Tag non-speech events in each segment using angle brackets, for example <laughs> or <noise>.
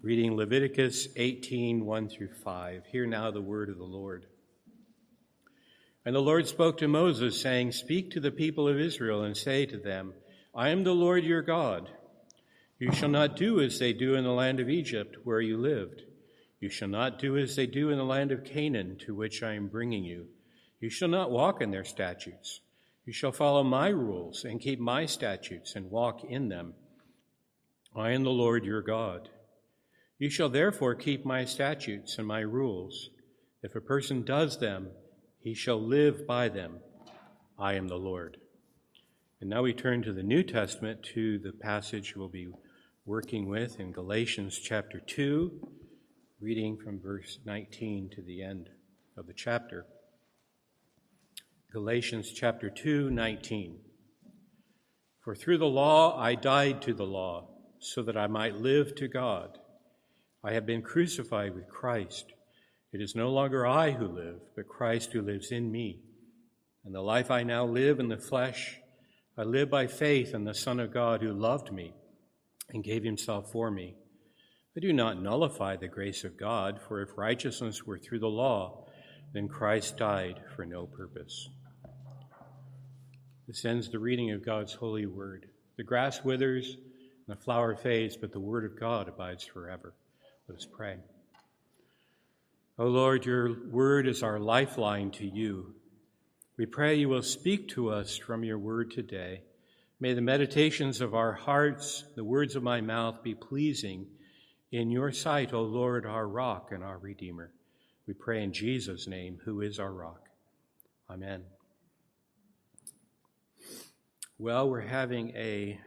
Reading Leviticus 18 1 through 5. Hear now the word of the Lord. And the Lord spoke to Moses, saying, Speak to the people of Israel and say to them, I am the Lord your God. You shall not do as they do in the land of Egypt, where you lived. You shall not do as they do in the land of Canaan, to which I am bringing you. You shall not walk in their statutes. You shall follow my rules and keep my statutes and walk in them. I am the Lord your God. You shall therefore keep my statutes and my rules. If a person does them, he shall live by them. I am the Lord. And now we turn to the New Testament, to the passage we'll be working with in Galatians chapter 2, reading from verse 19 to the end of the chapter. Galatians chapter 2, 19. For through the law I died to the law, so that I might live to God. I have been crucified with Christ. It is no longer I who live, but Christ who lives in me. And the life I now live in the flesh, I live by faith in the Son of God who loved me and gave himself for me. I do not nullify the grace of God, for if righteousness were through the law, then Christ died for no purpose. This ends the reading of God's holy word. The grass withers and the flower fades, but the word of God abides forever. Let us pray. O oh Lord, your word is our lifeline to you. We pray you will speak to us from your word today. May the meditations of our hearts, the words of my mouth be pleasing in your sight, O Lord, our rock and our redeemer. We pray in Jesus' name, who is our rock. Amen. Well, we're having a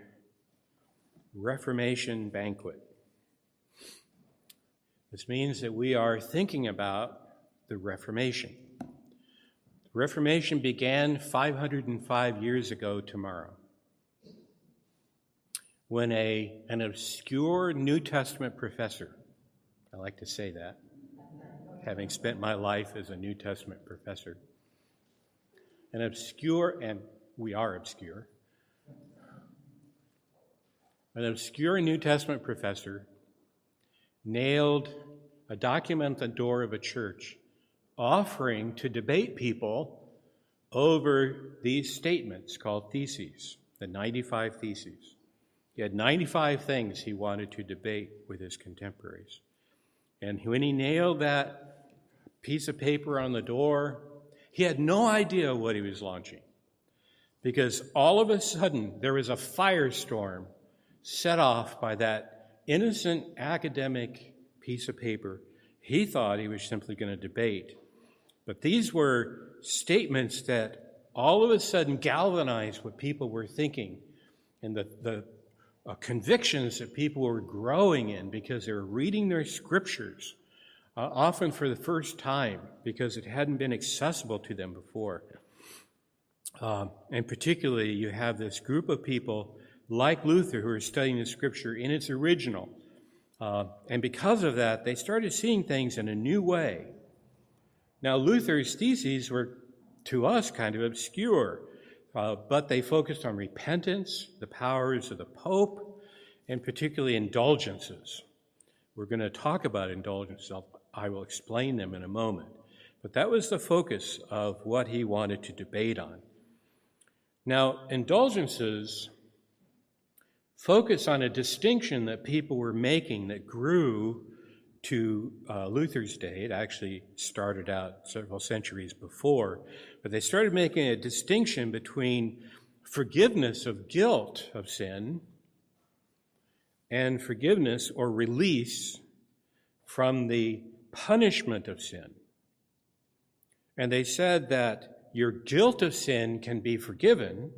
Reformation banquet. This means that we are thinking about the Reformation. The Reformation began 505 years ago tomorrow when a, an obscure New Testament professor, I like to say that, having spent my life as a New Testament professor, an obscure, and we are obscure, an obscure New Testament professor nailed a document at the door of a church offering to debate people over these statements called theses, the 95 theses. He had 95 things he wanted to debate with his contemporaries. And when he nailed that piece of paper on the door, he had no idea what he was launching. Because all of a sudden, there was a firestorm set off by that innocent academic piece of paper. He thought he was simply going to debate. But these were statements that all of a sudden galvanized what people were thinking and the, the uh, convictions that people were growing in because they were reading their scriptures, uh, often for the first time because it hadn't been accessible to them before. Uh, and particularly, you have this group of people like Luther, who are studying the scripture in its original. Uh, and because of that, they started seeing things in a new way. Now, Luther's theses were, to us, kind of obscure, uh, but they focused on repentance, the powers of the Pope, and particularly indulgences. We're going to talk about indulgences. I will explain them in a moment. But that was the focus of what he wanted to debate on. Now, indulgences focus on a distinction that people were making that grew to uh, Luther's day. It actually started out several centuries before, but they started making a distinction between forgiveness of guilt of sin and forgiveness or release from the punishment of sin. And they said that your guilt of sin can be forgiven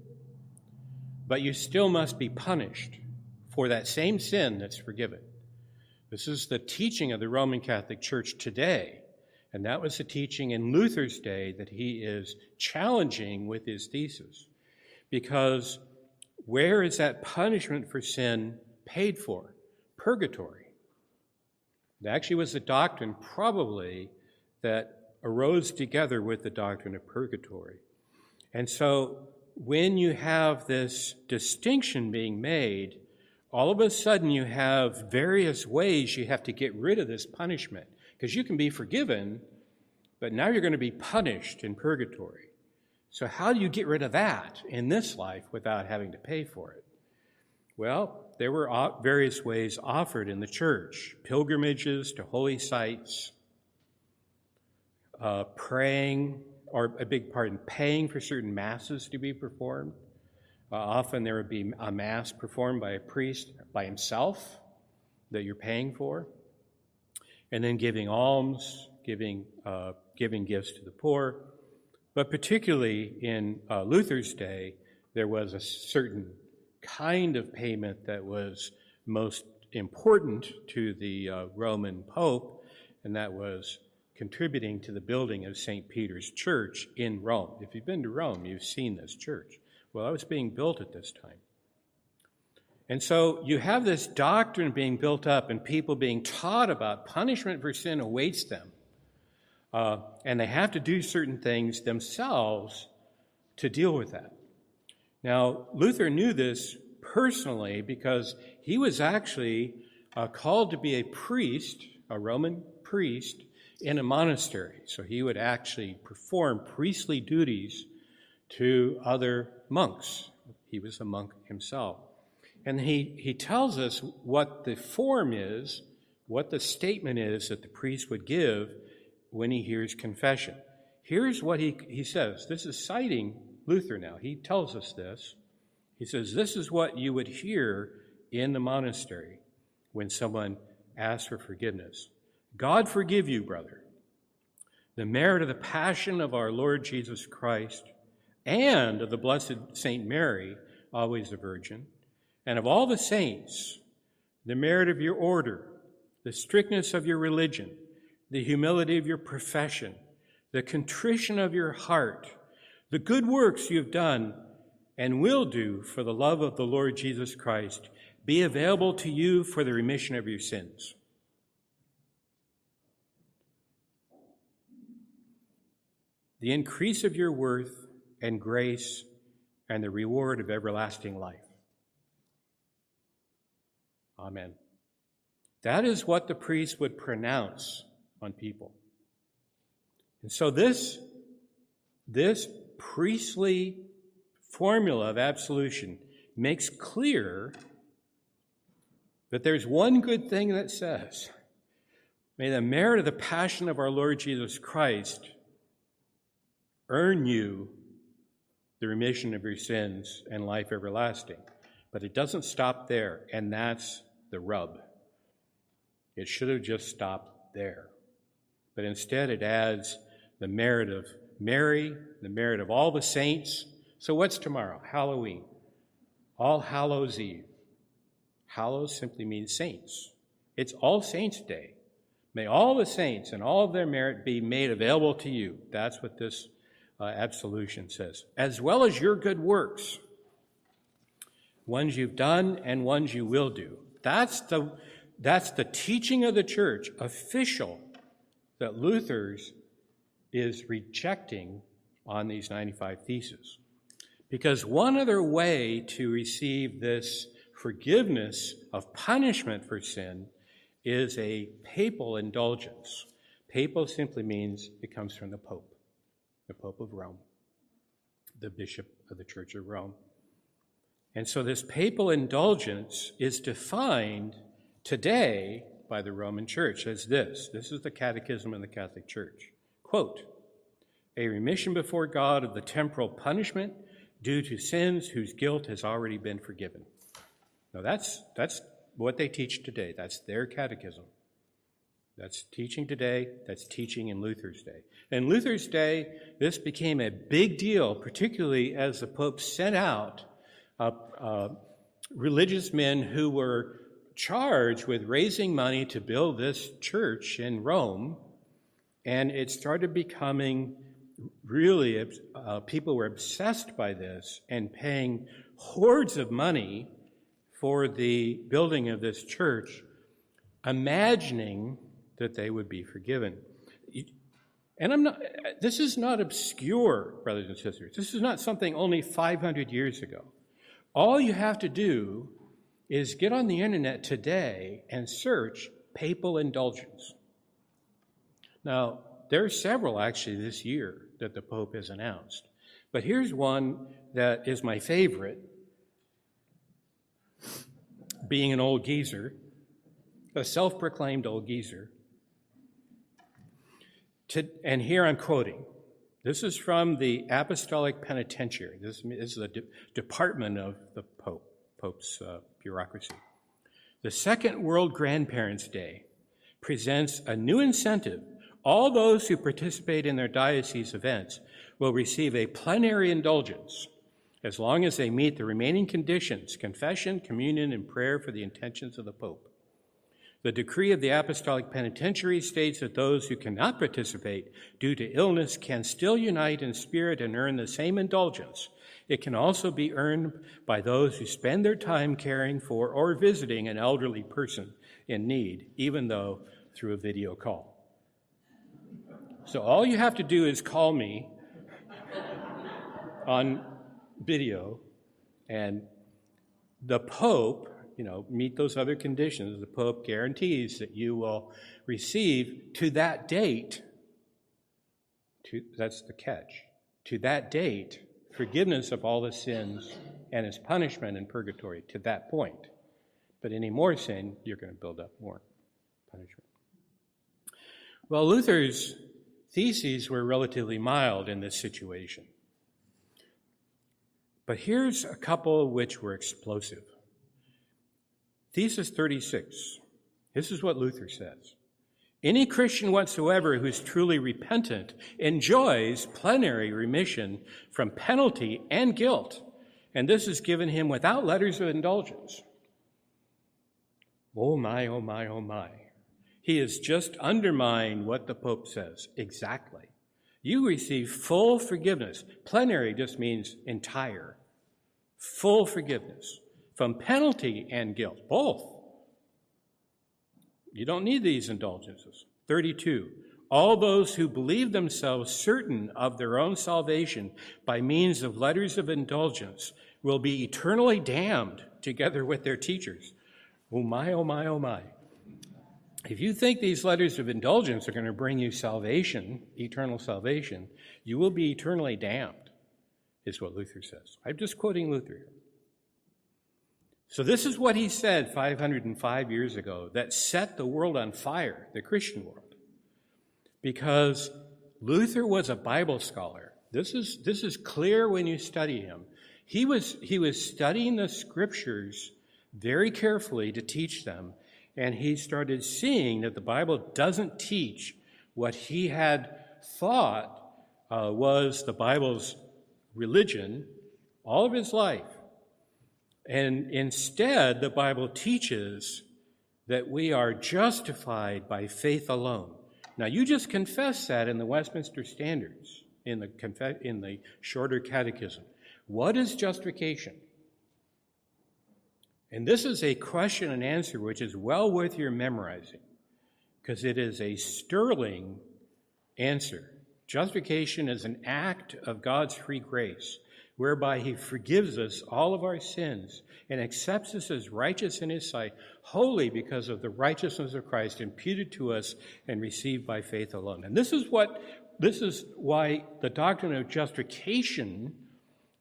but you still must be punished for that same sin that's forgiven. This is the teaching of the Roman Catholic Church today. And that was the teaching in Luther's day that he is challenging with his thesis. Because where is that punishment for sin paid for? Purgatory. It actually was a doctrine, probably, that arose together with the doctrine of purgatory. And so when you have this distinction being made, all of a sudden you have various ways you have to get rid of this punishment because you can be forgiven, but now you're going to be punished in purgatory. So, how do you get rid of that in this life without having to pay for it? Well, there were various ways offered in the church pilgrimages to holy sites, uh, praying, or a big part in paying for certain masses to be performed. Uh, often there would be a mass performed by a priest by himself that you're paying for, and then giving alms, giving, uh, giving gifts to the poor. But particularly in uh, Luther's day, there was a certain kind of payment that was most important to the uh, Roman Pope, and that was contributing to the building of St. Peter's Church in Rome. If you've been to Rome, you've seen this church. Well, it was being built at this time. And so you have this doctrine being built up and people being taught about punishment for sin awaits them. Uh, and they have to do certain things themselves to deal with that. Now, Luther knew this personally because he was actually uh, called to be a priest, a Roman priest, in a monastery. So he would actually perform priestly duties to other monks. He was a monk himself. And he, he tells us what the form is, what the statement is that the priest would give when he hears confession. Here's what he, he says. This is citing Luther now. He tells us this. He says, This is what you would hear in the monastery when someone asks for forgiveness God forgive you, brother. The merit of the passion of our Lord Jesus Christ and of the Blessed Saint Mary, always a virgin, and of all the saints, the merit of your order, the strictness of your religion, the humility of your profession, the contrition of your heart, the good works you have done and will do for the love of the Lord Jesus Christ be available to you for the remission of your sins. The increase of your worth and grace and the reward of everlasting life. Amen. That is what the priest would pronounce on people. And so this, this priestly formula of absolution makes clear that there's one good thing that says, May the merit of the passion of our Lord Jesus Christ earn you the remission of your sins and life everlasting. But it doesn't stop there, and that's the rub. It should have just stopped there. But instead, it adds the merit of Mary, the merit of all the saints. So, what's tomorrow? Halloween. All Hallows Eve. Hallows simply means saints. It's All Saints' Day. May all the saints and all of their merit be made available to you. That's what this uh, absolution says. As well as your good works, ones you've done and ones you will do. That's the, that's the teaching of the church, official, that Luther's is rejecting on these 95 theses. Because one other way to receive this forgiveness of punishment for sin is a papal indulgence. Papal simply means it comes from the Pope, the Pope of Rome, the Bishop of the Church of Rome. And so this papal indulgence is defined today by the Roman Church as this. This is the Catechism of the Catholic Church. Quote, a remission before God of the temporal punishment due to sins whose guilt has already been forgiven. Now that's that's what they teach today. That's their catechism. That's teaching today. That's teaching in Luther's day. In Luther's day, this became a big deal, particularly as the Pope sent out uh, uh, religious men who were charged with raising money to build this church in Rome and it started becoming really, uh, people were obsessed by this and paying hordes of money for the building of this church, imagining that they would be forgiven. And I'm not, this is not obscure, brothers and sisters. This is not something only 500 years ago. All you have to do is get on the internet today and search papal indulgence. Now, there are several actually this year that the Pope has announced. But here's one that is my favorite. Being an old geezer, a self proclaimed old geezer. To, and here I'm quoting. This is from the Apostolic Penitentiary. This is the de- department of the Pope, Pope's uh, bureaucracy. The Second World Grandparents' Day presents a new incentive. All those who participate in their diocese events will receive a plenary indulgence as long as they meet the remaining conditions confession, communion, and prayer for the intentions of the Pope. The decree of the Apostolic Penitentiary states that those who cannot participate due to illness can still unite in spirit and earn the same indulgence. It can also be earned by those who spend their time caring for or visiting an elderly person in need, even though through a video call. So all you have to do is call me on video, and the Pope you know, meet those other conditions, the Pope guarantees that you will receive to that date, to, that's the catch, to that date, forgiveness of all the sins and his punishment in purgatory to that point. But any more sin, you're going to build up more punishment. Well, Luther's theses were relatively mild in this situation. But here's a couple which were explosive. Thesis 36. This is what Luther says. Any Christian whatsoever who is truly repentant enjoys plenary remission from penalty and guilt, and this is given him without letters of indulgence. Oh my, oh my, oh my. He has just undermined what the Pope says exactly. You receive full forgiveness. Plenary just means entire. Full forgiveness from penalty and guilt, both. You don't need these indulgences. 32. All those who believe themselves certain of their own salvation by means of letters of indulgence will be eternally damned together with their teachers. Oh my, oh my, oh my. If you think these letters of indulgence are going to bring you salvation, eternal salvation, you will be eternally damned, is what Luther says. I'm just quoting Luther here. So, this is what he said 505 years ago that set the world on fire, the Christian world. Because Luther was a Bible scholar. This is, this is clear when you study him. He was, he was studying the scriptures very carefully to teach them, and he started seeing that the Bible doesn't teach what he had thought uh, was the Bible's religion all of his life. And instead, the Bible teaches that we are justified by faith alone. Now, you just confess that in the Westminster Standards, in the, in the shorter catechism. What is justification? And this is a question and answer which is well worth your memorizing because it is a sterling answer. Justification is an act of God's free grace whereby he forgives us all of our sins and accepts us as righteous in his sight, wholly because of the righteousness of Christ imputed to us and received by faith alone. And this is what this is why the doctrine of justification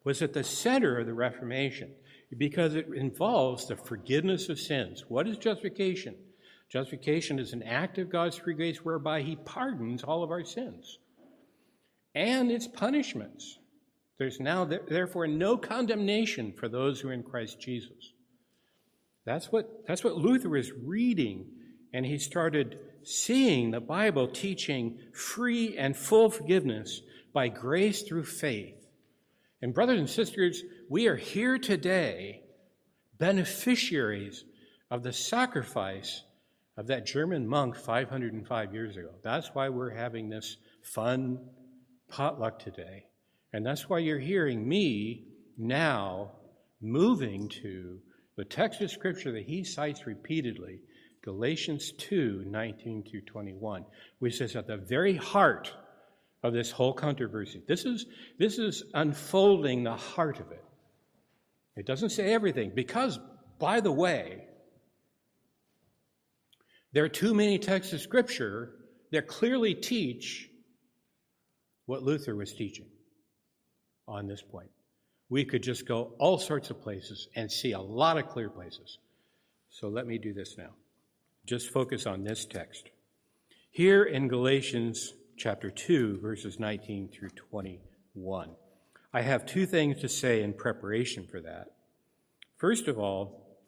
was at the center of the Reformation, because it involves the forgiveness of sins. What is justification? Justification is an act of God's free grace whereby he pardons all of our sins. And its punishments. There's now, therefore, no condemnation for those who are in Christ Jesus. That's what, that's what Luther is reading, and he started seeing the Bible teaching free and full forgiveness by grace through faith. And, brothers and sisters, we are here today, beneficiaries of the sacrifice of that German monk 505 years ago. That's why we're having this fun potluck today. And that's why you're hearing me now moving to the text of Scripture that he cites repeatedly, Galatians 2 19 to 21, which is at the very heart of this whole controversy. This is, this is unfolding the heart of it. It doesn't say everything because by the way, there are too many texts of Scripture that clearly teach what Luther was teaching on this point. We could just go all sorts of places and see a lot of clear places. So let me do this now. Just focus on this text. Here in Galatians chapter 2, verses 19 through 21, I have two things to say in preparation for that. First of all,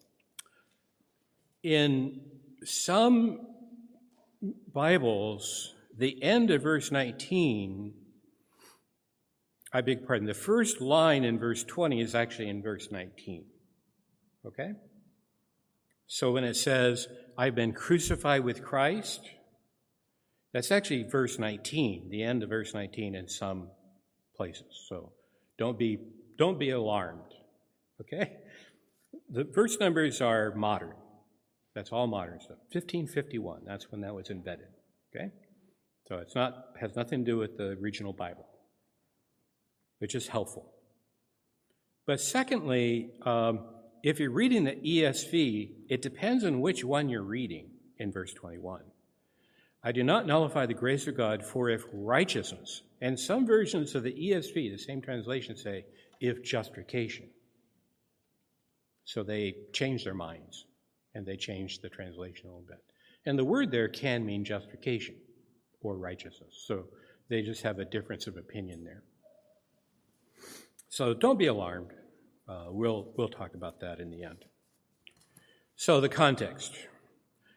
in some Bibles, the end of verse 19, I beg pardon, the first line in verse 20 is actually in verse 19. Okay? So when it says, I've been crucified with Christ, that's actually verse 19, the end of verse 19 in some places. So don't be, don't be alarmed. Okay? The verse numbers are modern. That's all modern stuff. 1551, that's when that was invented. Okay? So it's not has nothing to do with the original Bible, which is helpful. But secondly, um, if you're reading the ESV, it depends on which one you're reading in verse 21. I do not nullify the grace of God, for if righteousness, and some versions of the ESV, the same translation, say, if justification. So they change their minds and they change the translation a little bit. And the word there can mean justification or righteousness. So they just have a difference of opinion there. So don't be alarmed. Uh, we'll, we'll talk about that in the end. So the context.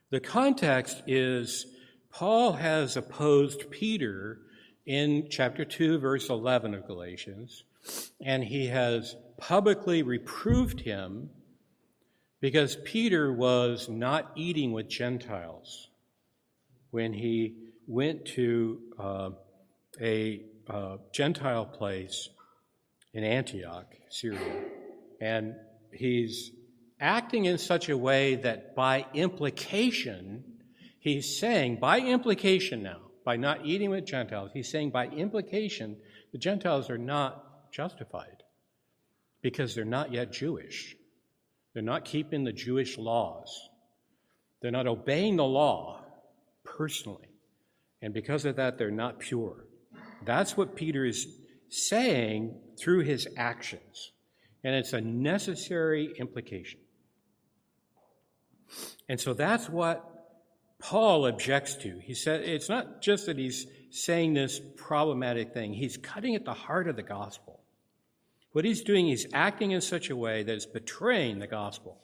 The context is Paul has opposed Peter in chapter 2, verse 11 of Galatians, and he has publicly reproved him because Peter was not eating with Gentiles when he went to uh, a uh, Gentile place in Antioch, Syria. And he's acting in such a way that by implication, he's saying, by implication now, by not eating with Gentiles, he's saying by implication, the Gentiles are not justified because they're not yet Jewish. They're not keeping the Jewish laws. They're not obeying the law personally. And because of that, they're not pure. That's what Peter is saying through his actions. And it's a necessary implication. And so that's what Paul objects to. He said it's not just that he's saying this problematic thing, he's cutting at the heart of the gospel. What he's doing, he's acting in such a way that is betraying the gospel.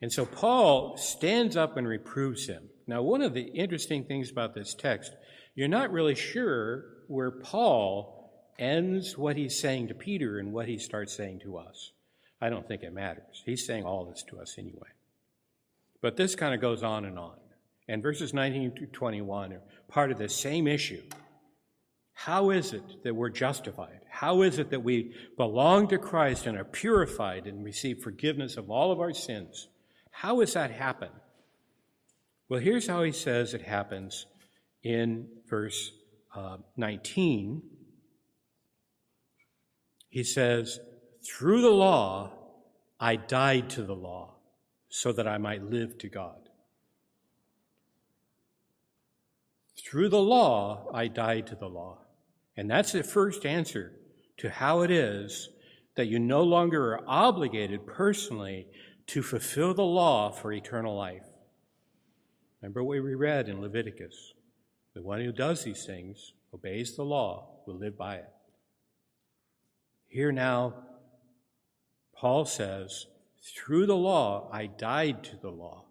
And so Paul stands up and reproves him. Now, one of the interesting things about this text, you're not really sure where Paul ends what he's saying to Peter and what he starts saying to us. I don't think it matters. He's saying all this to us anyway. But this kind of goes on and on. And verses 19 to 21 are part of the same issue. How is it that we're justified? How is it that we belong to Christ and are purified and receive forgiveness of all of our sins? How that happen? Well, here's how he says it happens in verse uh, 19. He says, Through the law, I died to the law so that I might live to God. Through the law, I died to the law. And that's the first answer to how it is that you no longer are obligated personally to fulfill the law for eternal life. Remember what we read in Leviticus. The one who does these things, obeys the law, will live by it. Here now, Paul says, through the law, I died to the law.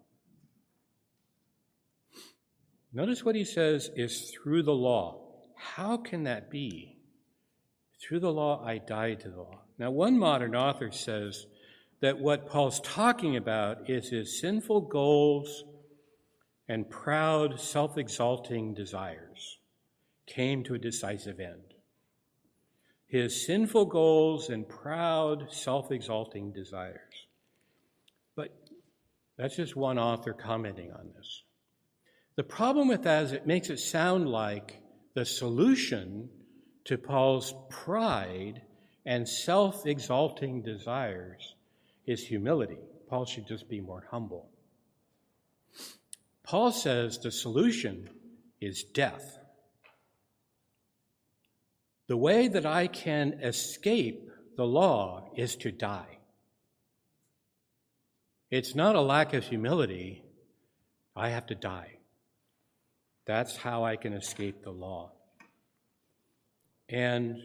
Notice what he says is through the law. How can that be? Through the law, I died to the law. Now, one modern author says that what Paul's talking about is his sinful goals and proud, self exalting desires came to a decisive end. His sinful goals and proud, self exalting desires. But that's just one author commenting on this. The problem with that is it makes it sound like the solution to Paul's pride and self exalting desires is humility. Paul should just be more humble. Paul says the solution is death. The way that I can escape the law is to die. It's not a lack of humility. I have to die. That's how I can escape the law. And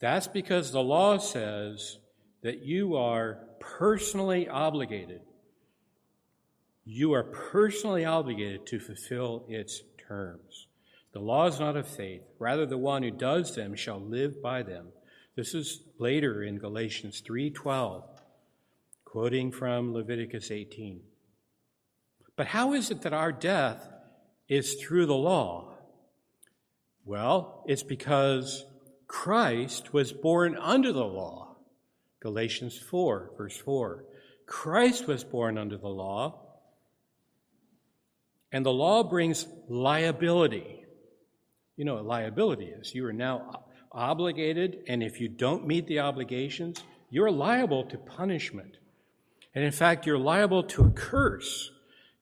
that's because the law says that you are personally obligated. You are personally obligated to fulfill its terms. The law is not of faith. Rather, the one who does them shall live by them. This is later in Galatians 3:12, quoting from Leviticus 18. But how is it that our death is through the law? Well, it's because Christ was born under the law. Galatians 4, verse 4. Christ was born under the law, and the law brings liability. You know what liability is. You are now obligated, and if you don't meet the obligations, you're liable to punishment. And in fact, you're liable to a curse.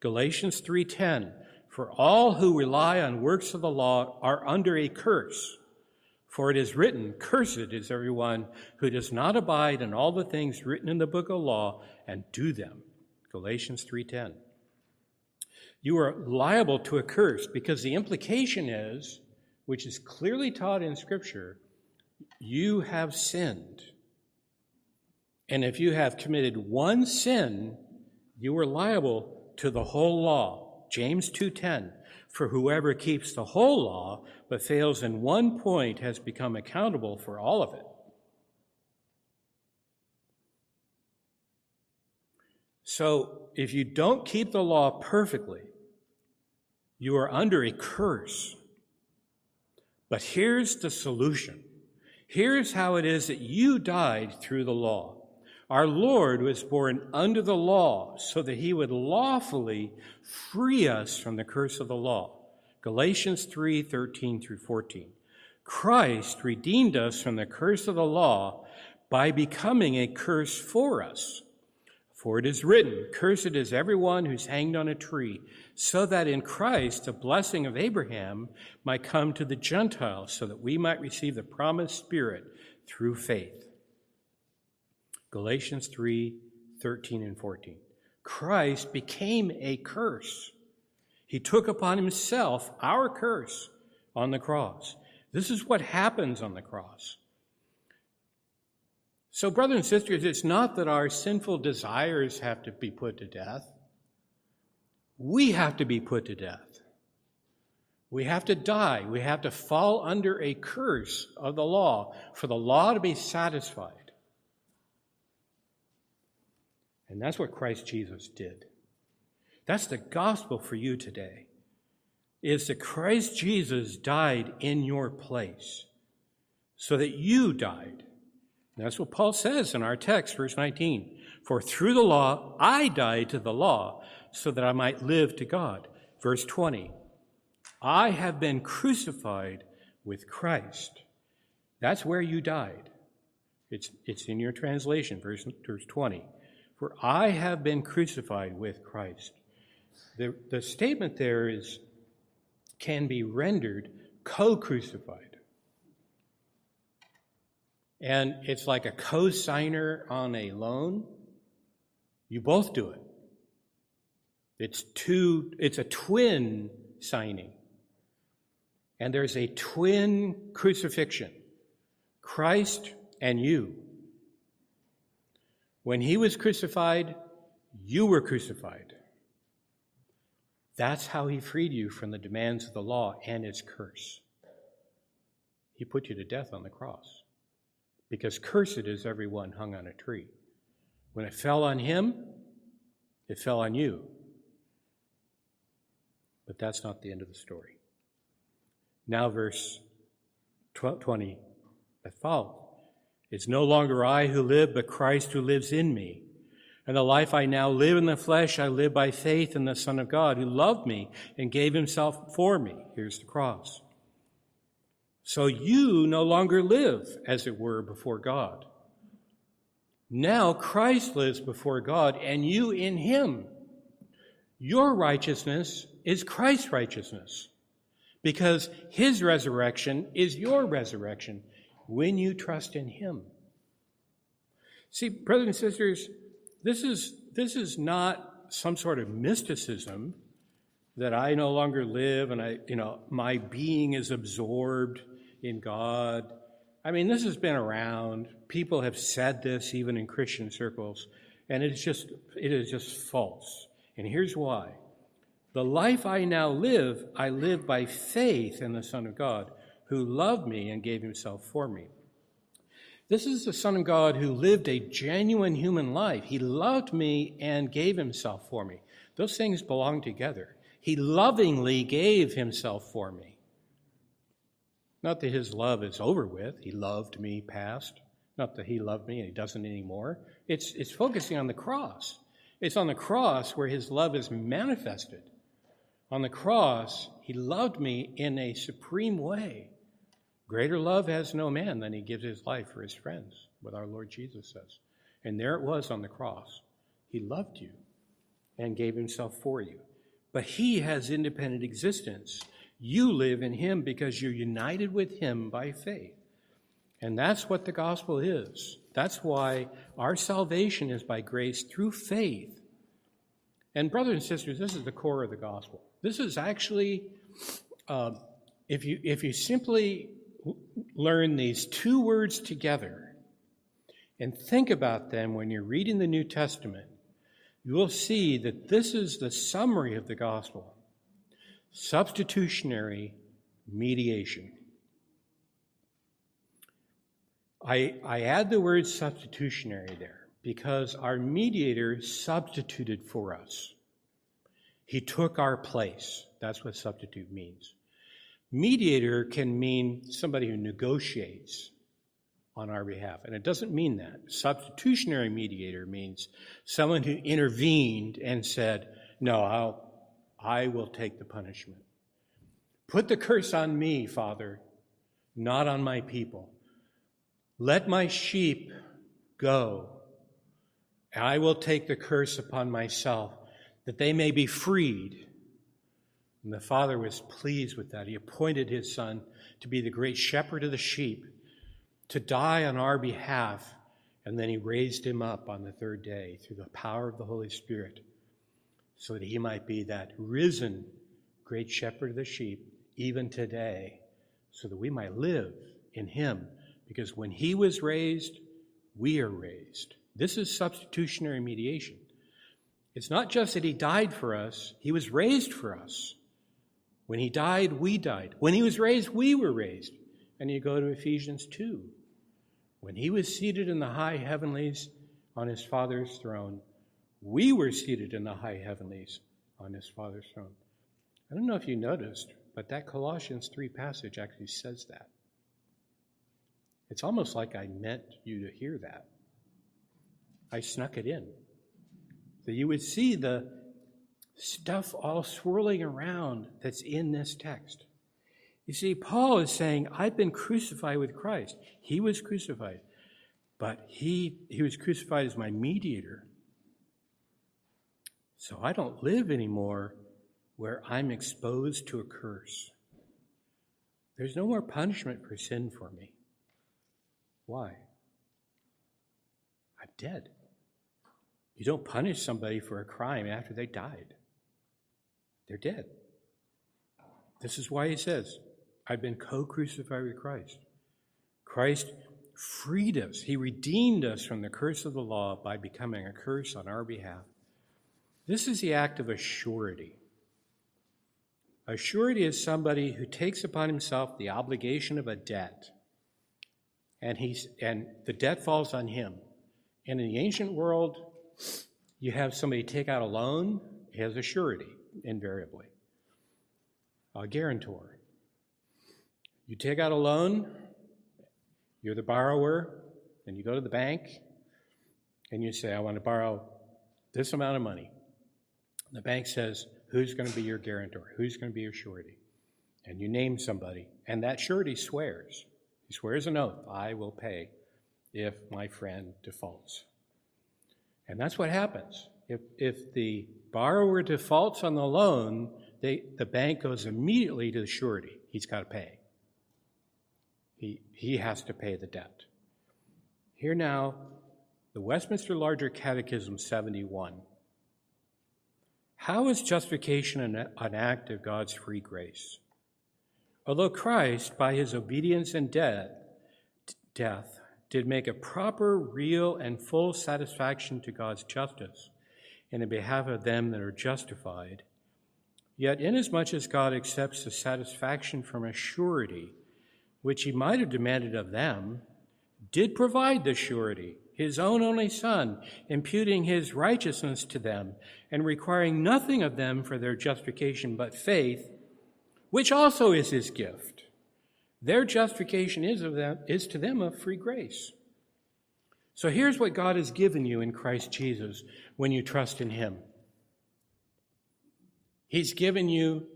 Galatians 3:10 For all who rely on works of the law are under a curse. For it is written, Cursed is everyone who does not abide in all the things written in the book of law and do them. Galatians 3:10. You are liable to a curse because the implication is, which is clearly taught in Scripture, you have sinned. And if you have committed one sin, you are liable to the whole law. James 2:10 For whoever keeps the whole law but fails in one point has become accountable for all of it. So, if you don't keep the law perfectly, you are under a curse. But here's the solution. Here's how it is that you died through the law. Our Lord was born under the law so that he would lawfully free us from the curse of the law. Galatians 3 13 through 14. Christ redeemed us from the curse of the law by becoming a curse for us. For it is written, Cursed is everyone who's hanged on a tree, so that in Christ the blessing of Abraham might come to the Gentiles, so that we might receive the promised Spirit through faith. Galatians 3 13 and 14. Christ became a curse he took upon himself our curse on the cross. This is what happens on the cross. So, brothers and sisters, it's not that our sinful desires have to be put to death. We have to be put to death. We have to die. We have to fall under a curse of the law for the law to be satisfied. And that's what Christ Jesus did. That's the gospel for you today. Is that Christ Jesus died in your place so that you died. That's what Paul says in our text, verse 19. For through the law I died to the law so that I might live to God. Verse 20. I have been crucified with Christ. That's where you died. It's, it's in your translation, verse, verse 20. For I have been crucified with Christ. The, the statement there is can be rendered co-crucified. And it's like a co-signer on a loan. You both do it. It's two, it's a twin signing. And there's a twin crucifixion. Christ and you. When he was crucified, you were crucified. That's how he freed you from the demands of the law and its curse. He put you to death on the cross. Because cursed is everyone hung on a tree. When it fell on him, it fell on you. But that's not the end of the story. Now, verse 20 that follows. It's no longer I who live, but Christ who lives in me. And the life I now live in the flesh, I live by faith in the Son of God who loved me and gave himself for me. Here's the cross. So you no longer live, as it were, before God. Now Christ lives before God, and you in him. Your righteousness is Christ's righteousness, because his resurrection is your resurrection when you trust in him. See, brothers and sisters, this is, this is not some sort of mysticism that I no longer live and I, you know, my being is absorbed in God. I mean, this has been around. People have said this even in Christian circles, and it is just it is just false. And here's why. The life I now live, I live by faith in the Son of God, who loved me and gave himself for me. This is the Son of God who lived a genuine human life. He loved me and gave himself for me. Those things belong together. He lovingly gave himself for me. Not that his love is over with. He loved me past. Not that he loved me and he doesn't anymore. It's, it's focusing on the cross. It's on the cross where his love is manifested. On the cross, he loved me in a supreme way. Greater love has no man than he gives his life for his friends, what our Lord Jesus says. And there it was on the cross. He loved you and gave himself for you. But he has independent existence. You live in him because you're united with him by faith. And that's what the gospel is. That's why our salvation is by grace through faith. And, brothers and sisters, this is the core of the gospel. This is actually, uh, if, you, if you simply learn these two words together and think about them when you're reading the New Testament, you will see that this is the summary of the gospel substitutionary mediation. I, I add the word substitutionary there because our mediator substituted for us. He took our place. That's what substitute means. Mediator can mean somebody who negotiates on our behalf, and it doesn't mean that. Substitutionary mediator means someone who intervened and said, No, I'll, I will take the punishment. Put the curse on me, Father, not on my people. Let my sheep go. I will take the curse upon myself, that they may be freed and the father was pleased with that. He appointed his son to be the great shepherd of the sheep, to die on our behalf, and then he raised him up on the third day through the power of the Holy Spirit, so that he might be that risen great shepherd of the sheep even today, so that we might live in him. Because when he was raised, we are raised. This is substitutionary mediation. It's not just that he died for us, he was raised for us. When he died, we died. When he was raised, we were raised. And you go to Ephesians 2. When he was seated in the high heavenlies on his Father's throne, we were seated in the high heavenlies on his Father's throne. I don't know if you noticed, but that Colossians 3 passage actually says that. It's almost like I meant you to hear that. I snuck it in. So you would see the stuff all swirling around that's in this text. You see, Paul is saying, I've been crucified with Christ. He was crucified, but he, he was crucified as my mediator. So I don't live anymore where I'm exposed to a curse. There's no more punishment for sin for me. Why? I'm dead. You don't punish somebody for a crime after they died. They're dead. This is why he says, I've been co crucified with Christ. Christ freed us, he redeemed us from the curse of the law by becoming a curse on our behalf. This is the act of a surety. A surety is somebody who takes upon himself the obligation of a debt, and, he's, and the debt falls on him. And in the ancient world, you have somebody take out a loan as a surety invariably. A guarantor. You take out a loan, you're the borrower, and you go to the bank and you say, I want to borrow this amount of money. The bank says, Who's going to be your guarantor? Who's going to be your surety? And you name somebody, and that surety swears. He swears an oath I will pay if my friend defaults. And that's what happens. If, if the borrower defaults on the loan, they, the bank goes immediately to the surety. He's got to pay. He, he has to pay the debt. Here now, the Westminster Larger Catechism 71. How is justification an, act of God's free grace? Although Christ, by his obedience and death, death, did make a proper, real, and full satisfaction to God's justice in the behalf of them that are justified, yet inasmuch as God accepts the satisfaction from a surety, which he might have demanded of them, did provide the surety, his own only Son, imputing his righteousness to them, and requiring nothing of them for their justification but faith, which also is his gift. Their justification is, of them, is to them of free grace. So here's what God has given you in Christ Jesus when you trust in Him He's given you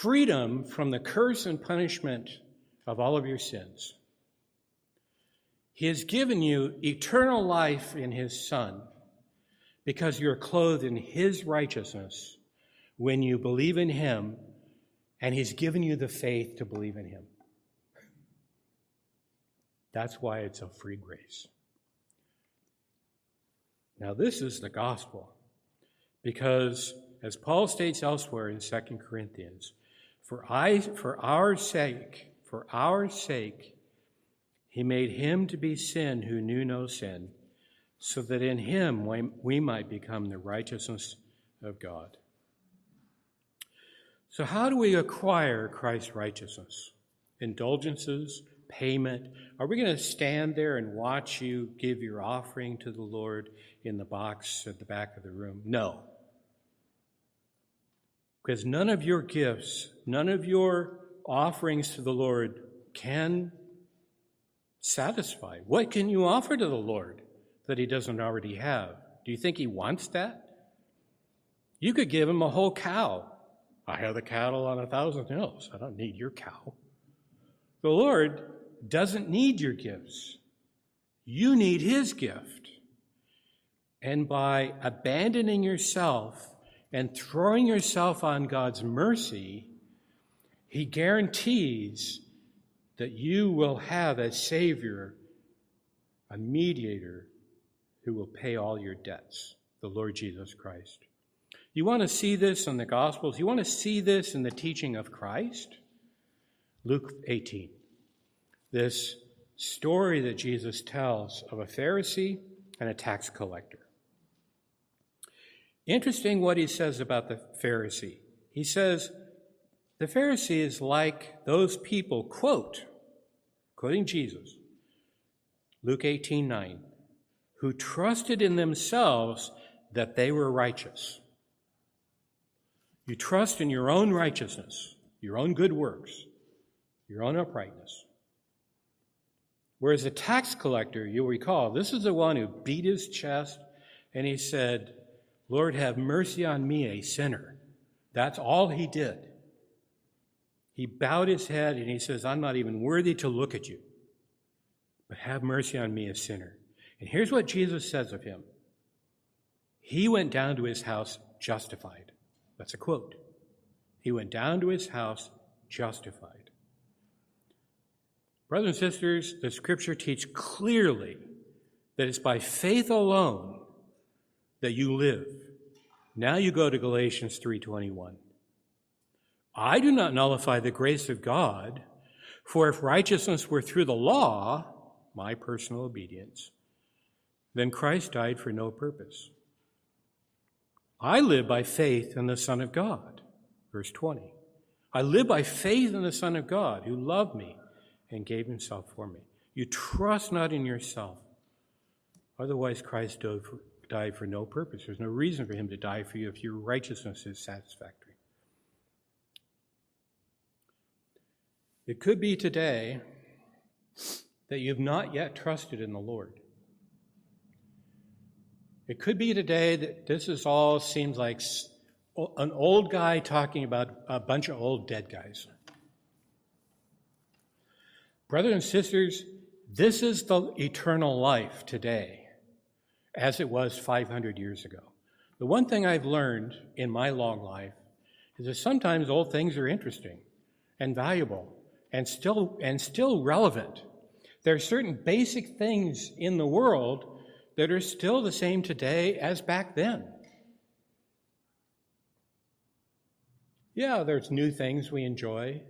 freedom from the curse and punishment of all of your sins. He has given you eternal life in His Son because you're clothed in His righteousness when you believe in Him, and He's given you the faith to believe in Him. That's why it's a free grace. Now, this is the gospel because, as Paul states elsewhere in 2 Corinthians, for, I, for our sake, for our sake, he made him to be sin who knew no sin, so that in him we might become the righteousness of God. So, how do we acquire Christ's righteousness? Indulgences, payment? Are we going to stand there and watch you give your offering to the Lord in the box at the back of the room? No. Because none of your gifts, none of your offerings to the Lord can satisfy. What can you offer to the Lord that He doesn't already have? Do you think He wants that? You could give Him a whole cow. I have the cattle on a thousand hills. I don't need your cow. The Lord doesn't need your gifts. You need His gift. And by abandoning yourself and throwing yourself on God's mercy, He guarantees that you will have a Savior, a mediator who will pay all your debts, the Lord Jesus Christ. You want to see this in the Gospels? You want to see this in the teaching of Christ? Luke 18 this story that Jesus tells of a Pharisee and a tax collector. Interesting what he says about the Pharisee. He says, the Pharisee is like those people, quote, quoting Jesus, Luke 18 9, who trusted in themselves that they were righteous. You trust in your own righteousness, your own good works, your own uprightness. Whereas a tax collector, you'll recall, this is the one who beat his chest and he said, Lord, have mercy on me, a sinner. That's all he did. He bowed his head and he says, I'm not even worthy to look at you, but have mercy on me, a sinner. And here's what Jesus says of him He went down to his house justified. That's a quote. He went down to his house justified. Brothers and sisters, the scripture teaches clearly that it's by faith alone that you live. Now you go to Galatians 3:21. I do not nullify the grace of God, for if righteousness were through the law, my personal obedience, then Christ died for no purpose. I live by faith in the Son of God. Verse 20. I live by faith in the Son of God who loved me and gave himself for me. You trust not in yourself. Otherwise, Christ died for, no purpose. There's no reason for him to die for you if your righteousness is satisfactory. It could be today that you've not yet trusted in the Lord. It could be today that this is all seems like an old guy talking about a bunch of old dead guys. Brothers and sisters, this is the eternal life today. as it was 500 years ago. The one thing I've learned in my long life is that sometimes old things are interesting and valuable and still, and still relevant. There are certain basic things in the world that are still the same today as back then. Yeah, there's new things we enjoy,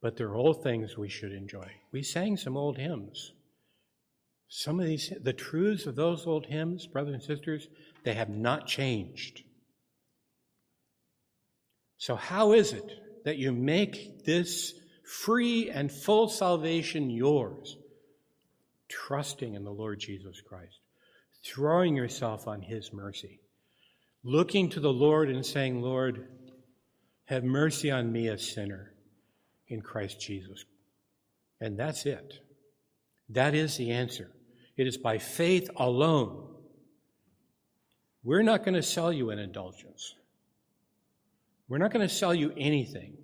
but there are old things we should enjoy. We sang some old hymns. Some of these, the truths of those old hymns, brothers and sisters, they have not changed. So, how is it that you make this free and full salvation yours? Trusting in the Lord Jesus Christ, throwing yourself on His mercy, looking to the Lord and saying, Lord, have mercy on me, a sinner, in Christ Jesus. And that's it. That is the answer. It is by faith alone. We're not going to sell you an indulgence. We're not going to sell you anything.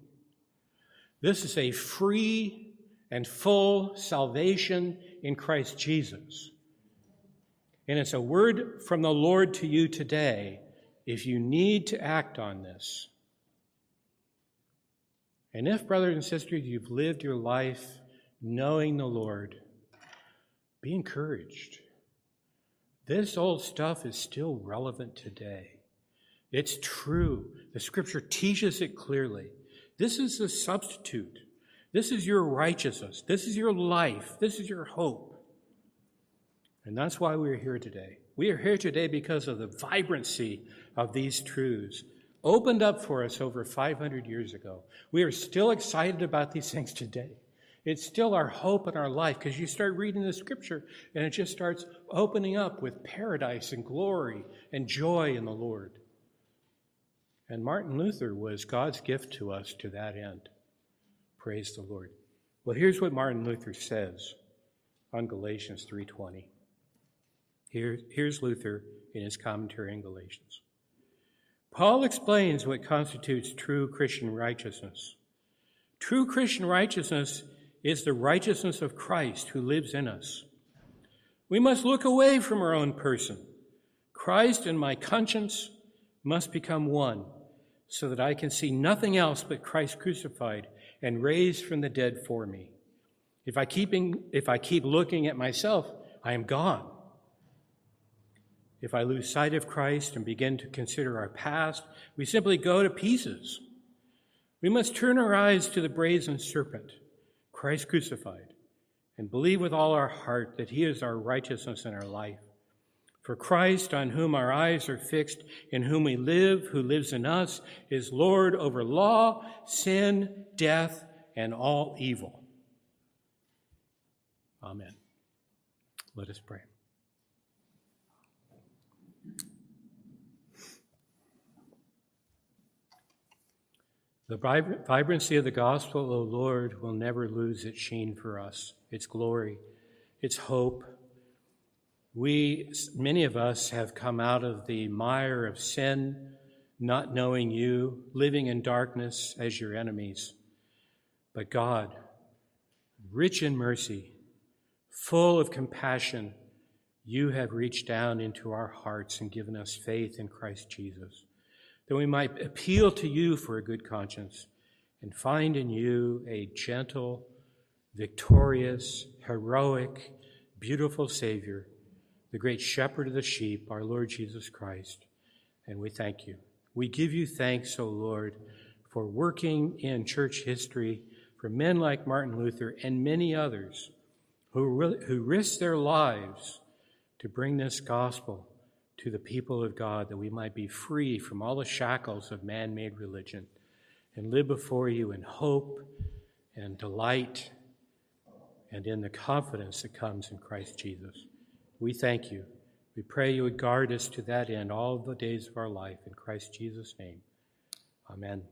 This is a free and full salvation in Christ Jesus. And it's a word from the Lord to you today if you need to act on this. And if, brothers and sisters, you've lived your life knowing the Lord, be encouraged. This old stuff is still relevant today. It's true. The scripture teaches it clearly. This is the substitute. This is your righteousness. This is your life. This is your hope. And that's why we're here today. We are here today because of the vibrancy of these truths opened up for us over 500 years ago. We are still excited about these <laughs> things today. It's still our hope and our life because you start reading the scripture and it just starts opening up with paradise and glory and joy in the Lord. And Martin Luther was God's gift to us to that end. Praise the Lord. Well, here's what Martin Luther says on Galatians 3:20. Here, here's Luther in his commentary on Galatians. Paul explains what constitutes true Christian righteousness. True Christian righteousness is the righteousness of Christ who lives in us. We must look away from our own person. Christ and my conscience must become one so that I can see nothing else but Christ crucified and raised from the dead for me. If I, keeping, if I keep looking at myself, I am gone. If I lose sight of Christ and begin to consider our past, we simply go to pieces. We must turn our eyes to the brazen serpent, Christ crucified, and believe with all our heart that he is our righteousness and our life. For Christ, on whom our eyes are fixed, in whom we live, who lives in us, is Lord over law, sin, death, and all evil. Amen. Let us pray. The vibrancy of the gospel, O Lord, will never lose its sheen for us, its glory, its hope. We, many of us, have come out of the mire of sin, not knowing you, living in darkness as your enemies. But God, rich in mercy, full of compassion, you have reached down into our hearts and given us faith in Christ Jesus that we might appeal to you for a good conscience and find in you a gentle, victorious, heroic, beautiful Savior, the great shepherd of the sheep, our Lord Jesus Christ. And we thank you. We give you thanks, O Lord, for working in church history for men like Martin Luther and many others who, who risked their lives to bring this gospel to the people of God that we might be free from all the shackles of man made religion and live before you in hope and delight and in the confidence that comes in Christ Jesus. We thank you. We pray you would guard us to that end all the days of our life. In Christ Jesus' name, amen.